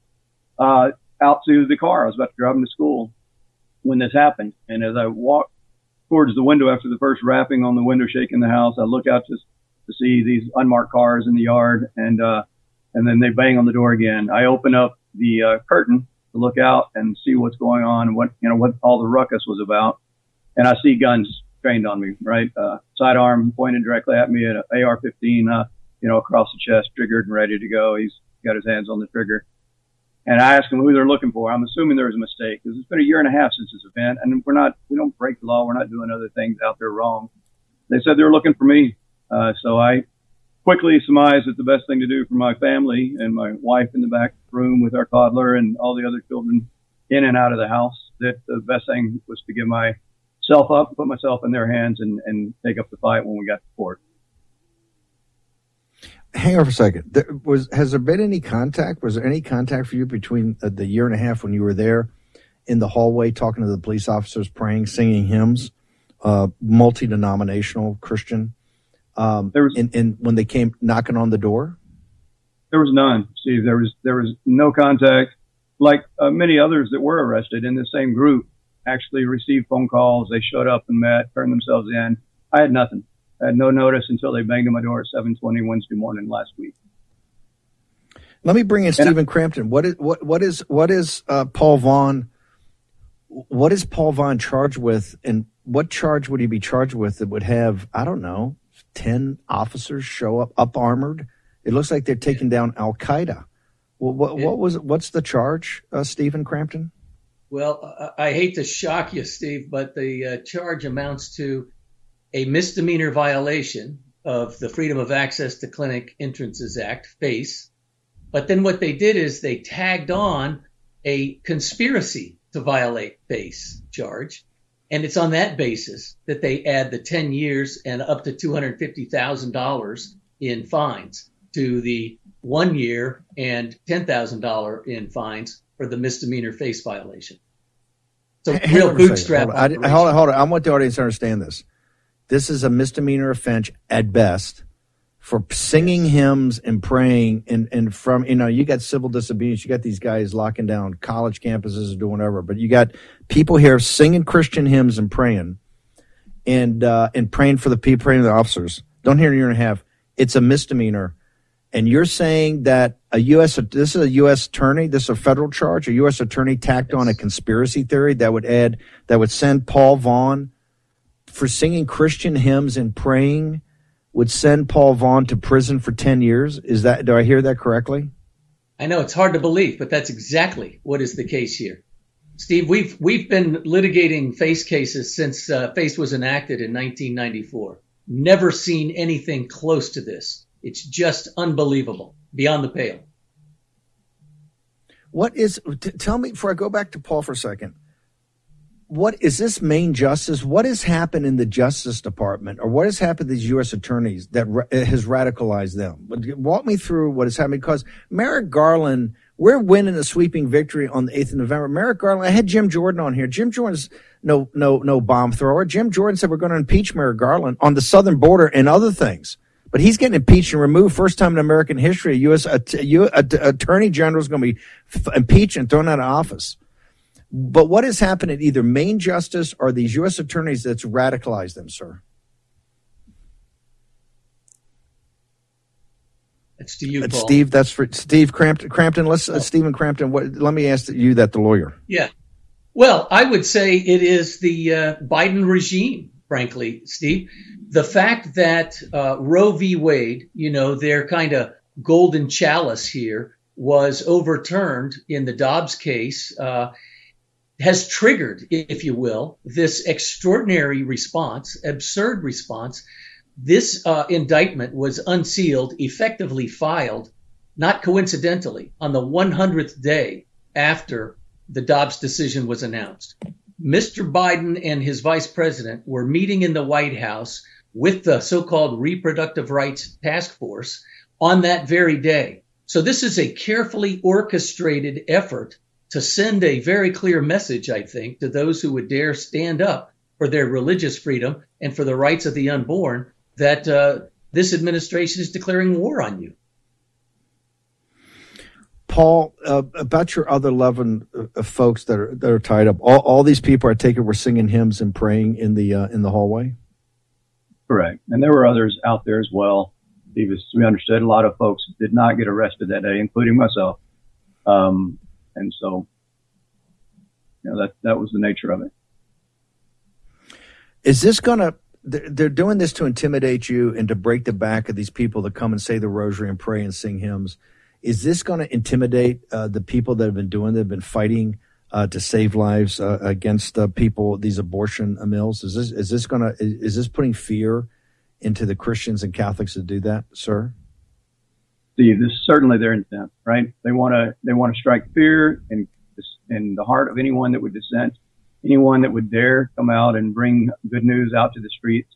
Uh, out to the car. I was about to drive them to school when this happened. And as I walked towards the window after the first rapping on the window, shaking the house, I look out to to see these unmarked cars in the yard, and uh, and then they bang on the door again. I open up the uh, curtain to look out and see what's going on and what you know what all the ruckus was about, and I see guns trained on me, right? Uh, sidearm pointed directly at me at an AR-15, uh, you know, across the chest, triggered and ready to go. He's got his hands on the trigger. And I asked him who they're looking for. I'm assuming there was a mistake because it's been a year and a half since this event, and we're not, we don't break the law. We're not doing other things out there wrong. They said they were looking for me. Uh, so I quickly surmised that the best thing to do for my family and my wife in the back room with our toddler and all the other children in and out of the house, that the best thing was to give myself up, put myself in their hands, and, and take up the fight when we got to court. Hang on for a second. There was has there been any contact? Was there any contact for you between uh, the year and a half when you were there in the hallway talking to the police officers, praying, singing hymns, uh, multi denominational Christian. Um, there was, and, and when they came knocking on the door, there was none. Steve, there was there was no contact. Like uh, many others that were arrested in the same group, actually received phone calls. They showed up and met, turned themselves in. I had nothing. I had no notice until they banged on my door at 7:20 Wednesday morning last week. Let me bring in Stephen Crampton. What is what what is what is uh, Paul Vaughn? What is Paul Vaughn charged with, and what charge would he be charged with that would have I don't know ten officers show up up armored? It looks like they're taking down Al Qaeda. Well, what, what was what's the charge, uh, Stephen Crampton? Well, I hate to shock you, Steve, but the uh, charge amounts to a misdemeanor violation of the Freedom of Access to Clinic Entrances Act, FACE, but then what they did is they tagged on a conspiracy to violate FACE charge. And it's on that basis that they add the 10 years and up to $250,000 in fines to the one year and $10,000 in fines for the misdemeanor FACE violation. So hey, real bootstrap. Hold on. I, hold on, hold on. I want the audience to understand this. This is a misdemeanor offense at best for singing hymns and praying and, and from you know you got civil disobedience you got these guys locking down college campuses or doing whatever but you got people here singing christian hymns and praying and uh, and praying for the people praying for the officers don't hear a year and a half it's a misdemeanor and you're saying that a U.S. this is a U.S. attorney, this is a federal charge. A U.S. attorney tacked yes. on a conspiracy theory that would add that would send Paul Vaughn for singing Christian hymns and praying would send Paul Vaughn to prison for 10 years. Is that, do I hear that correctly? I know it's hard to believe, but that's exactly what is the case here. Steve, we've, we've been litigating FACE cases since uh, FACE was enacted in 1994. Never seen anything close to this. It's just unbelievable, beyond the pale. What is, t- tell me, before I go back to Paul for a second, what is this main justice? What has happened in the Justice Department, or what has happened to these U.S. attorneys that ra- eh, has radicalized them? Walk me through what has happened because Merrick Garland, we're winning a sweeping victory on the eighth of November. Merrick Garland, I had Jim Jordan on here. Jim Jordan's no no no bomb thrower. Jim Jordan said we're going to impeach Merrick Garland on the southern border and other things. But he's getting impeached and removed. First time in American history, a U.S. attorney general is going to be impeached and thrown out of office. But what has happened at either Main Justice or these U.S. attorneys that's radicalized them, sir? It's to you, Paul. Steve. That's for Steve Crampton. Crampton. Let's uh, Stephen Crampton. What, let me ask you that, the lawyer. Yeah. Well, I would say it is the uh, Biden regime, frankly, Steve. The fact that uh, Roe v. Wade, you know, their kind of golden chalice here, was overturned in the Dobbs case. Uh, has triggered, if you will, this extraordinary response, absurd response. This uh, indictment was unsealed, effectively filed, not coincidentally, on the 100th day after the Dobbs decision was announced. Mr. Biden and his vice president were meeting in the White House with the so-called reproductive rights task force on that very day. So this is a carefully orchestrated effort to send a very clear message, I think, to those who would dare stand up for their religious freedom and for the rights of the unborn that uh, this administration is declaring war on you. Paul, uh, about your other eleven uh, folks that are that are tied up, all, all these people I take it were singing hymns and praying in the uh, in the hallway. Correct, and there were others out there as well. Because we understood a lot of folks did not get arrested that day, including myself. Um, and so, you know, that, that was the nature of it. Is this going to, they're doing this to intimidate you and to break the back of these people that come and say the rosary and pray and sing hymns. Is this going to intimidate uh, the people that have been doing, that have been fighting uh, to save lives uh, against uh, people, these abortion mills? Is this, is this going to, is this putting fear into the Christians and Catholics to do that, sir? Steve, this is certainly their intent, right? They want to they want to strike fear in in the heart of anyone that would dissent, anyone that would dare come out and bring good news out to the streets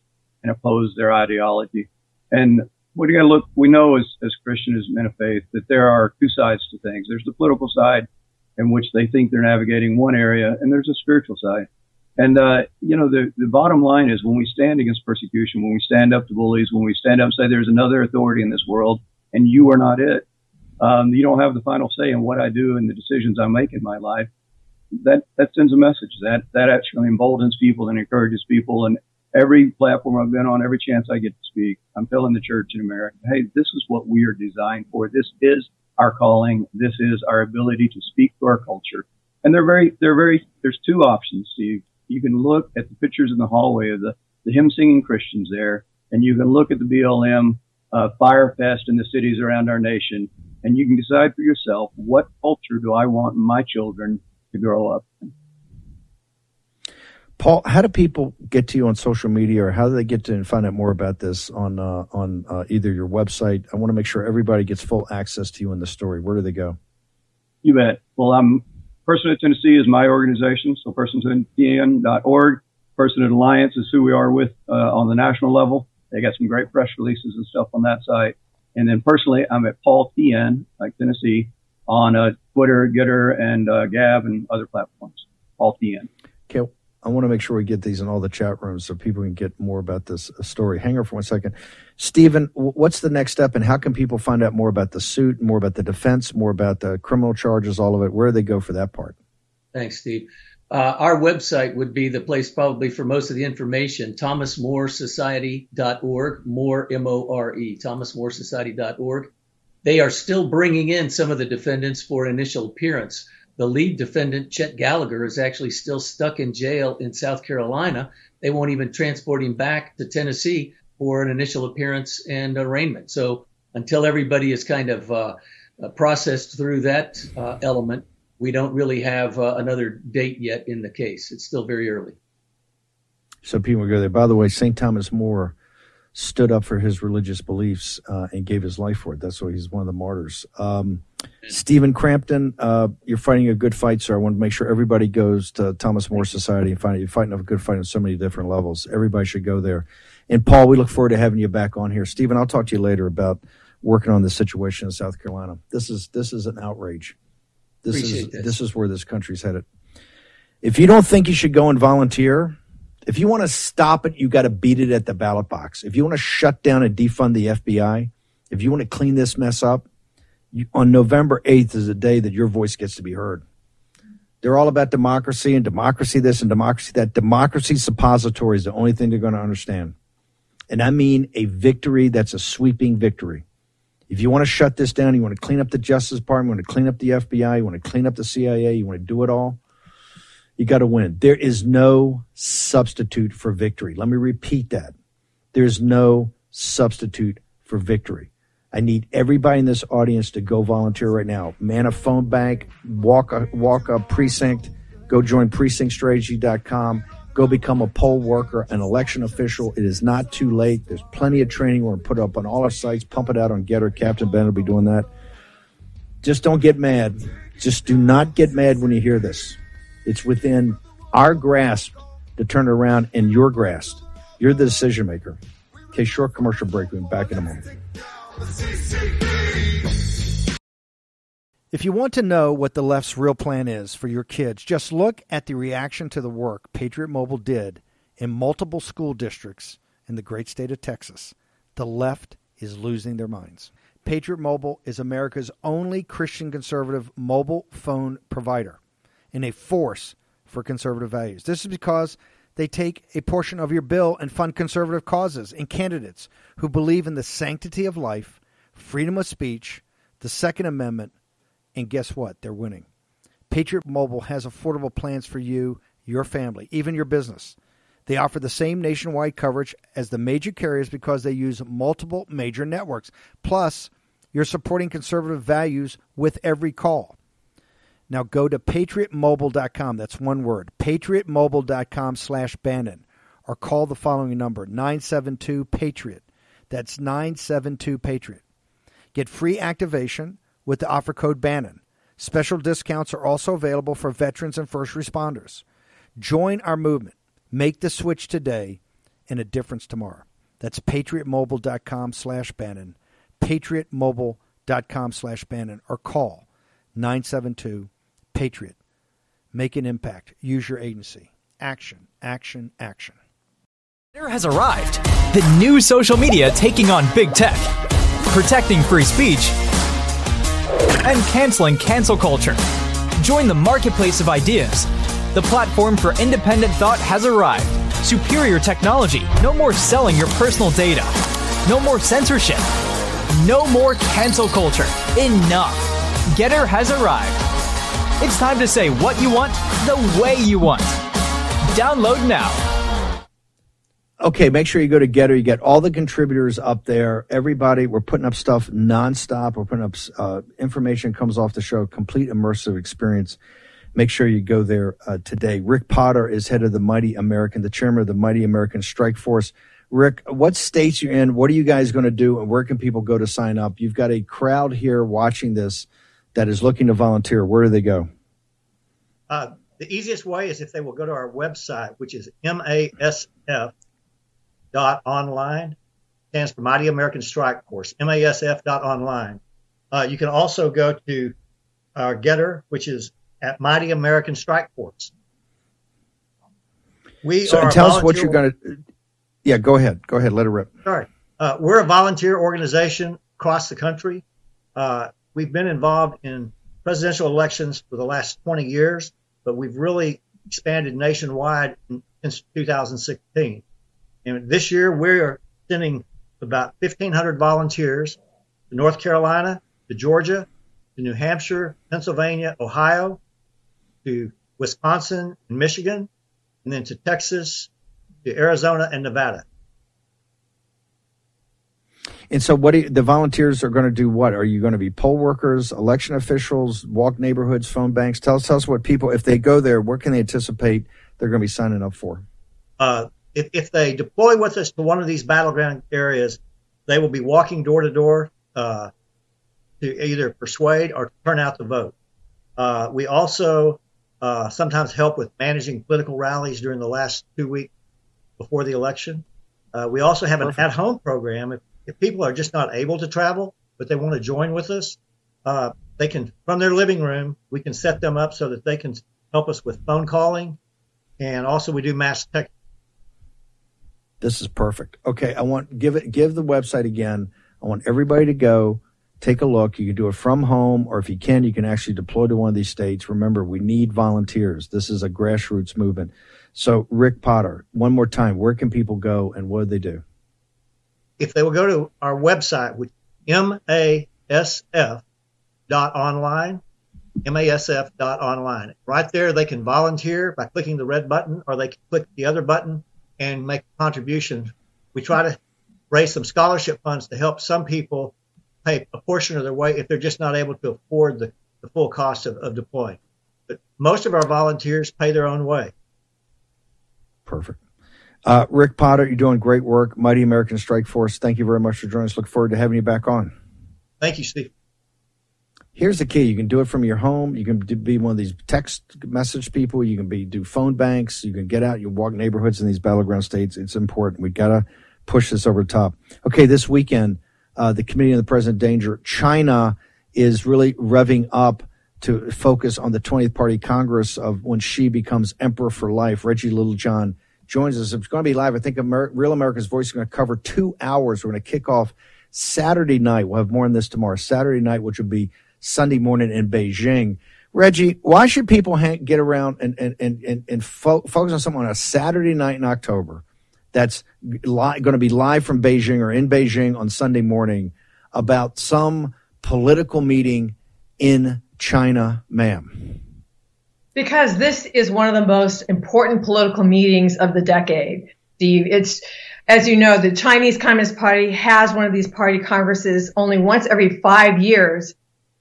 and oppose their ideology. And what you got to look, we know as as Christians, as men of faith, that there are two sides to things. There's the political side in which they think they're navigating one area, and there's a spiritual side. And, uh, you know, the, the bottom line is when we stand against persecution, when we stand up to bullies, when we stand up and say there's another authority in this world and you are not it, um, you don't have the final say in what I do and the decisions I make in my life. That, that sends a message that, that actually emboldens people and encourages people. And every platform I've been on, every chance I get to speak, I'm telling the church in America, hey, this is what we are designed for. This is our calling. This is our ability to speak to our culture. And they're very, they're very, there's two options, Steve you can look at the pictures in the hallway of the, the hymn singing Christians there, and you can look at the BLM uh, Fyre Fest in the cities around our nation, and you can decide for yourself what culture do I want my children to grow up in. Paul, how do people get to you on social media, or how do they get to find out more about this on uh, on uh, either your website? I want to make sure everybody gets full access to you in the story. Where do they go? You bet. Well, I'm Personhood Tennessee is my organization, so personhoodtn.org. Personhood Alliance is who we are with uh, on the national level. They got some great press releases and stuff on that site. And then personally, I'm at Paul TN, like Tennessee, on uh, Twitter, Gettr, and uh, Gab, and other platforms. Paul TN. I want to make sure we get these in all the chat rooms so people can get more about this uh, story. Hang on for one second. Stephen, what's the next step and how can people find out more about the suit, more about the defense, more about the criminal charges, all of it? Where do they go for that part? Thanks, Steve. Uh, our website would be the place probably for most of the information, thomasmoresociety.org, more, M-O-R-E, thomasmoresociety.org. They are still bringing in some of the defendants for initial appearance the lead defendant, Chet Gallagher, is actually still stuck in jail in South Carolina. They won't even transport him back to Tennessee for an initial appearance and arraignment. So until everybody is kind of uh, uh, processed through that uh, element, we don't really have uh, another date yet in the case. It's still very early. So people go there. By the way, St. Thomas More stood up for his religious beliefs uh, and gave his life for it. That's why he's one of the martyrs. Um, Stephen Crampton, uh, you're fighting a good fight, sir. I want to make sure everybody goes to Thomas More Society and find you're fighting a good fight on so many different levels. Everybody should go there. And Paul, we look forward to having you back on here. Stephen, I'll talk to you later about working on the situation in South Carolina. This is this is an outrage. This Appreciate is this. this is where this country's headed. If you don't think you should go and volunteer, if you want to stop it, you got to beat it at the ballot box. If you want to shut down and defund the FBI, if you want to clean this mess up, you, on November 8th is the day that your voice gets to be heard. They're all about democracy and democracy this and democracy that. Democracy suppository is the only thing they're going to understand. And I mean a victory that's a sweeping victory. If you want to shut this down, you want to clean up the Justice Department, you want to clean up the FBI, you want to clean up the CIA, you want to do it all, you got to win. There is no substitute for victory. Let me repeat that. There's no substitute for victory. I need everybody in this audience to go volunteer right now. Man a phone bank, walk a, walk a precinct, go join precinctstrategy.com, go become a poll worker, an election official. It is not too late. There's plenty of training. We're going to put up on all our sites, pump it out on Gettr. Captain Ben will be doing that. Just don't get mad. Just do not get mad when you hear this. It's within our grasp to turn around and your grasp. You're the decision maker. Okay, short commercial break. We'll be back in a moment. If you want to know what the left's real plan is for your kids, just look at the reaction to the work Patriot Mobile did in multiple school districts in the great state of Texas. The left is losing their minds. Patriot Mobile is America's only Christian conservative mobile phone provider and a force for conservative values. This is because they take a portion of your bill and fund conservative causes and candidates who believe in the sanctity of life, freedom of speech, the Second Amendment, and guess what? They're winning. Patriot Mobile has affordable plans for you, your family, even your business. They offer the same nationwide coverage as the major carriers because they use multiple major networks. Plus, you're supporting conservative values with every call. Now go to patriotmobile.com. That's one word. patriotmobile.com slash Bannon. Or call the following number, 972-PATRIOT. That's 972-PATRIOT. Get free activation with the offer code Bannon. Special discounts are also available for veterans and first responders. Join our movement. Make the switch today and a difference tomorrow. That's patriotmobile.com slash Bannon. patriotmobile.com slash Bannon. Or call 972 Patriot. Make an impact. Use your agency. action, action, action. There has arrived. The new social media taking on big tech, protecting free speech, and canceling cancel culture. Join the marketplace of ideas. The platform for independent thought has arrived. Superior technology. No more selling your personal data. No more censorship. No more cancel culture. Enough. Gettr has arrived. It's time to say what you want the way you want. Download now. Okay, make sure you go to Gettr. You get all the contributors up there. Everybody, we're putting up stuff nonstop. We're putting up uh, information comes off the show, complete immersive experience. Make sure you go there uh, today. Rick Potter is head of the Mighty American, the chairman of the Mighty American Strike Force. Rick, what states you're in? What are you guys going to do, and where can people go to sign up? You've got a crowd here watching this that is looking to volunteer. Where do they go? Uh, the easiest way is if they will go to our website, which is masf dot online, stands for Mighty American Strike Force, masf dot online. Uh, you can also go to our Gettr, which is at Mighty American Strike Force. We so are tell us what you're going to. Yeah, go ahead. Go ahead. Let it rip. Sorry. Uh, we're a volunteer organization across the country. Uh, we've been involved in presidential elections for the last 20 years, but we've really expanded nationwide since 2016. And this year we're sending about 1,500 volunteers to North Carolina, to Georgia, to New Hampshire, Pennsylvania, Ohio, to Wisconsin and Michigan, and then to Texas, to Arizona and Nevada. And so, what you, the volunteers are going to do? What are you going to be poll workers, election officials, walk neighborhoods, phone banks? Tell us, tell us what people, if they go there, what can they anticipate they're going to be signing up for? Uh, if, if they deploy with us to one of these battleground areas, they will be walking door to door uh, to either persuade or turn out the vote. Uh, we also uh, sometimes help with managing political rallies during the last two weeks before the election. Uh, we also have an at-home program. If, if, people are just not able to travel, but they want to join with us, uh, they can from their living room. We can set them up so that they can help us with phone calling, and also we do mass tech. This is perfect. Okay, I want give it give the website again. I want everybody to go take a look. You can do it from home, or if you can, you can actually deploy to one of these states. Remember, we need volunteers. This is a grassroots movement. So, Rick Potter, one more time, where can people go and what do they do? If they will go to our website, which masf dot online, masf dot online. Right there, they can volunteer by clicking the red button, or they can click the other button and make a contribution. We try to raise some scholarship funds to help some people pay a portion of their way if they're just not able to afford the, the full cost of, of deploying. But most of our volunteers pay their own way. Perfect. Uh, Rick Potter, you're doing great work. Mighty American Strike Force. Thank you very much for joining us. Look forward to having you back on. Thank you, Steve. Here's the key: you can do it from your home. You can be one of these text message people. You can be do phone banks. You can get out. You walk neighborhoods in these battleground states. It's important. We've gotta push this over the top. Okay, this weekend, uh, the Committee on the Present Danger, China is really revving up to focus on the 20th Party Congress of when Xi becomes emperor for life. Reggie Littlejohn joins us. It's going to be live. I think Amer- Real America's Voice is going to cover two hours. We're going to kick off Saturday night. We'll have more on this tomorrow. Saturday night, which will be Sunday morning in Beijing. Reggie, why should people hang, get around and, and, and, and, and fo- focus on something on a Saturday night in October that's li- going to be live from Beijing or in Beijing on Sunday morning about some political meeting in China, ma'am? Because this is one of the most important political meetings of the decade, Steve. It's, as you know, the Chinese Communist Party has one of these party congresses only once every five years.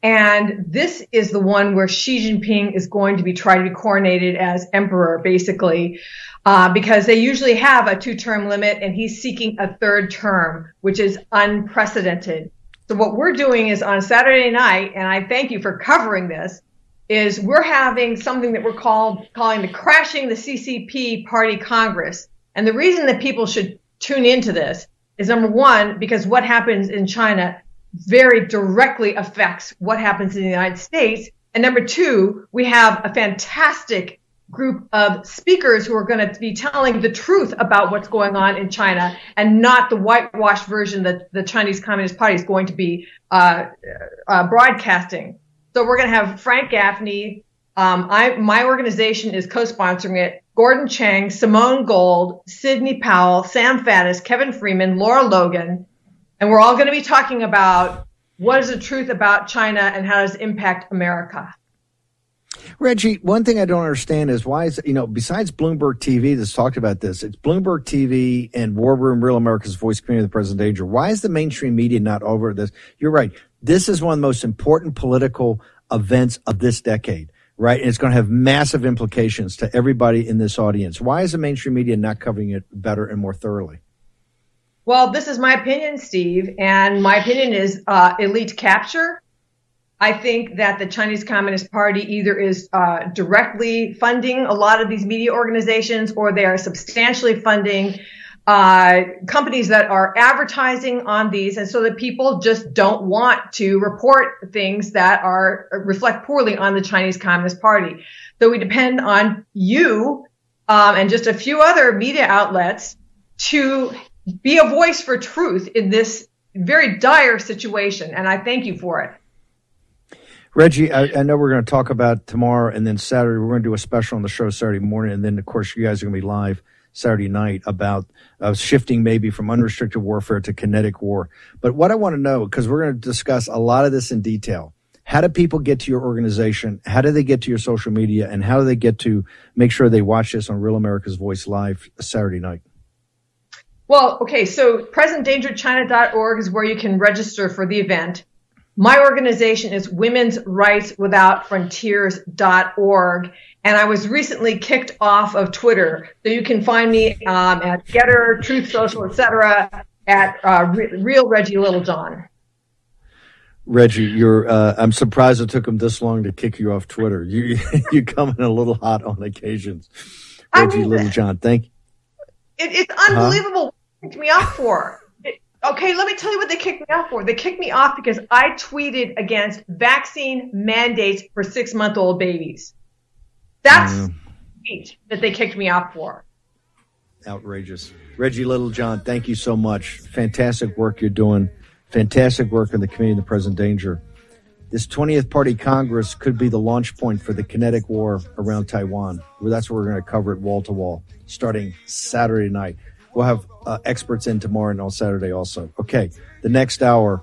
And this is the one where Xi Jinping is going to be tried to be coronated as emperor, basically, uh, because they usually have a two-term limit, and he's seeking a third term, which is unprecedented. So what we're doing is on Saturday night, and I thank you for covering this, is we're having something that we're called calling the crashing the CCP party congress. And the reason that people should tune into this is number one, because what happens in China very directly affects what happens in the United States. And number two, we have a fantastic group of speakers who are going to be telling the truth about what's going on in China and not the whitewashed version that the Chinese Communist Party is going to be uh, uh, broadcasting. So we're going to have Frank Gaffney. Um, I, my organization is co-sponsoring it. Gordon Chang, Simone Gold, Sidney Powell, Sam Faddis, Kevin Freeman, Lara Logan, and we're all going to be talking about what is the truth about China and how does it impact America. Reggie, one thing I don't understand is why is you know besides Bloomberg TV that's talked about this, it's Bloomberg TV and War Room, Real America's Voice, Community of the Present Danger. Why is the mainstream media not over this? You're right. This is one of the most important political events of this decade, right? And it's going to have massive implications to everybody in this audience. Why is the mainstream media not covering it better and more thoroughly? Well, this is my opinion, Steve, and my opinion is uh, elite capture I think that the Chinese Communist Party either is uh, directly funding a lot of these media organizations or they are substantially funding uh, companies that are advertising on these. And so that people just don't want to report things that are reflect poorly on the Chinese Communist Party. So we depend on you um, and just a few other media outlets to be a voice for truth in this very dire situation. And I thank you for it. Reggie, I, I, know we're going to talk about tomorrow and then Saturday. We're going to do a special on the show Saturday morning. And then, of course, you guys are going to be live Saturday night about uh, shifting maybe from unrestricted warfare to kinetic war. But what I want to know, because we're going to discuss a lot of this in detail. How do people get to your organization? How do they get to your social media? And how do they get to make sure they watch this on Real America's Voice live Saturday night? Well, okay, so presentdangerchina.org is where you can register for the event. My organization is Women's Rights Without Frontiers.org. And I was recently kicked off of Twitter. So you can find me um, at Gettr, Truth Social, etc. at uh, Real Reggie Littlejohn. Reggie, you're. Uh, I'm surprised it took him this long to kick you off Twitter. You you come in a little hot on occasions. Reggie I mean, Littlejohn, thank you. It, it's unbelievable. Huh? What me off for? Okay, let me tell you what they kicked me off for. They kicked me off because I tweeted against vaccine mandates for six month old babies. That's mm. that they kicked me off for. Outrageous. Reggie Littlejohn, thank you so much. Fantastic work you're doing. Fantastic work in the community of the present danger. This 20th Party Congress could be the launch point for the kinetic war around Taiwan. That's what we're going to cover it wall to wall starting Saturday night. We'll have uh, experts in tomorrow and on Saturday also. Okay, the next hour,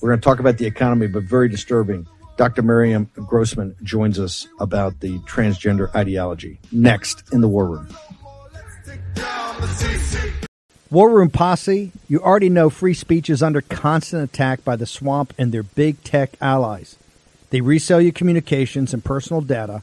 we're going to talk about the economy, but very disturbing. Dr. Miriam Grossman joins us about the transgender ideology. Next in the War Room. War Room Posse, you already know free speech is under constant attack by the swamp and their big tech allies. They resell your communications and personal data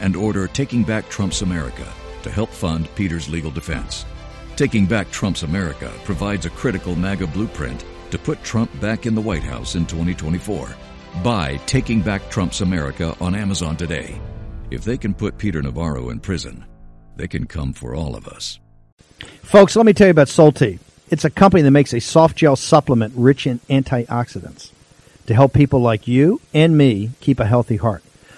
and order Taking Back Trump's America to help fund Peter's legal defense. Taking Back Trump's America provides a critical MAGA blueprint to put Trump back in the White House in 2024. Buy Taking Back Trump's America on Amazon today. If they can put Peter Navarro in prison, they can come for all of us. Folks, let me tell you about Solti. It's a company that makes a soft gel supplement rich in antioxidants to help people like you and me keep a healthy heart.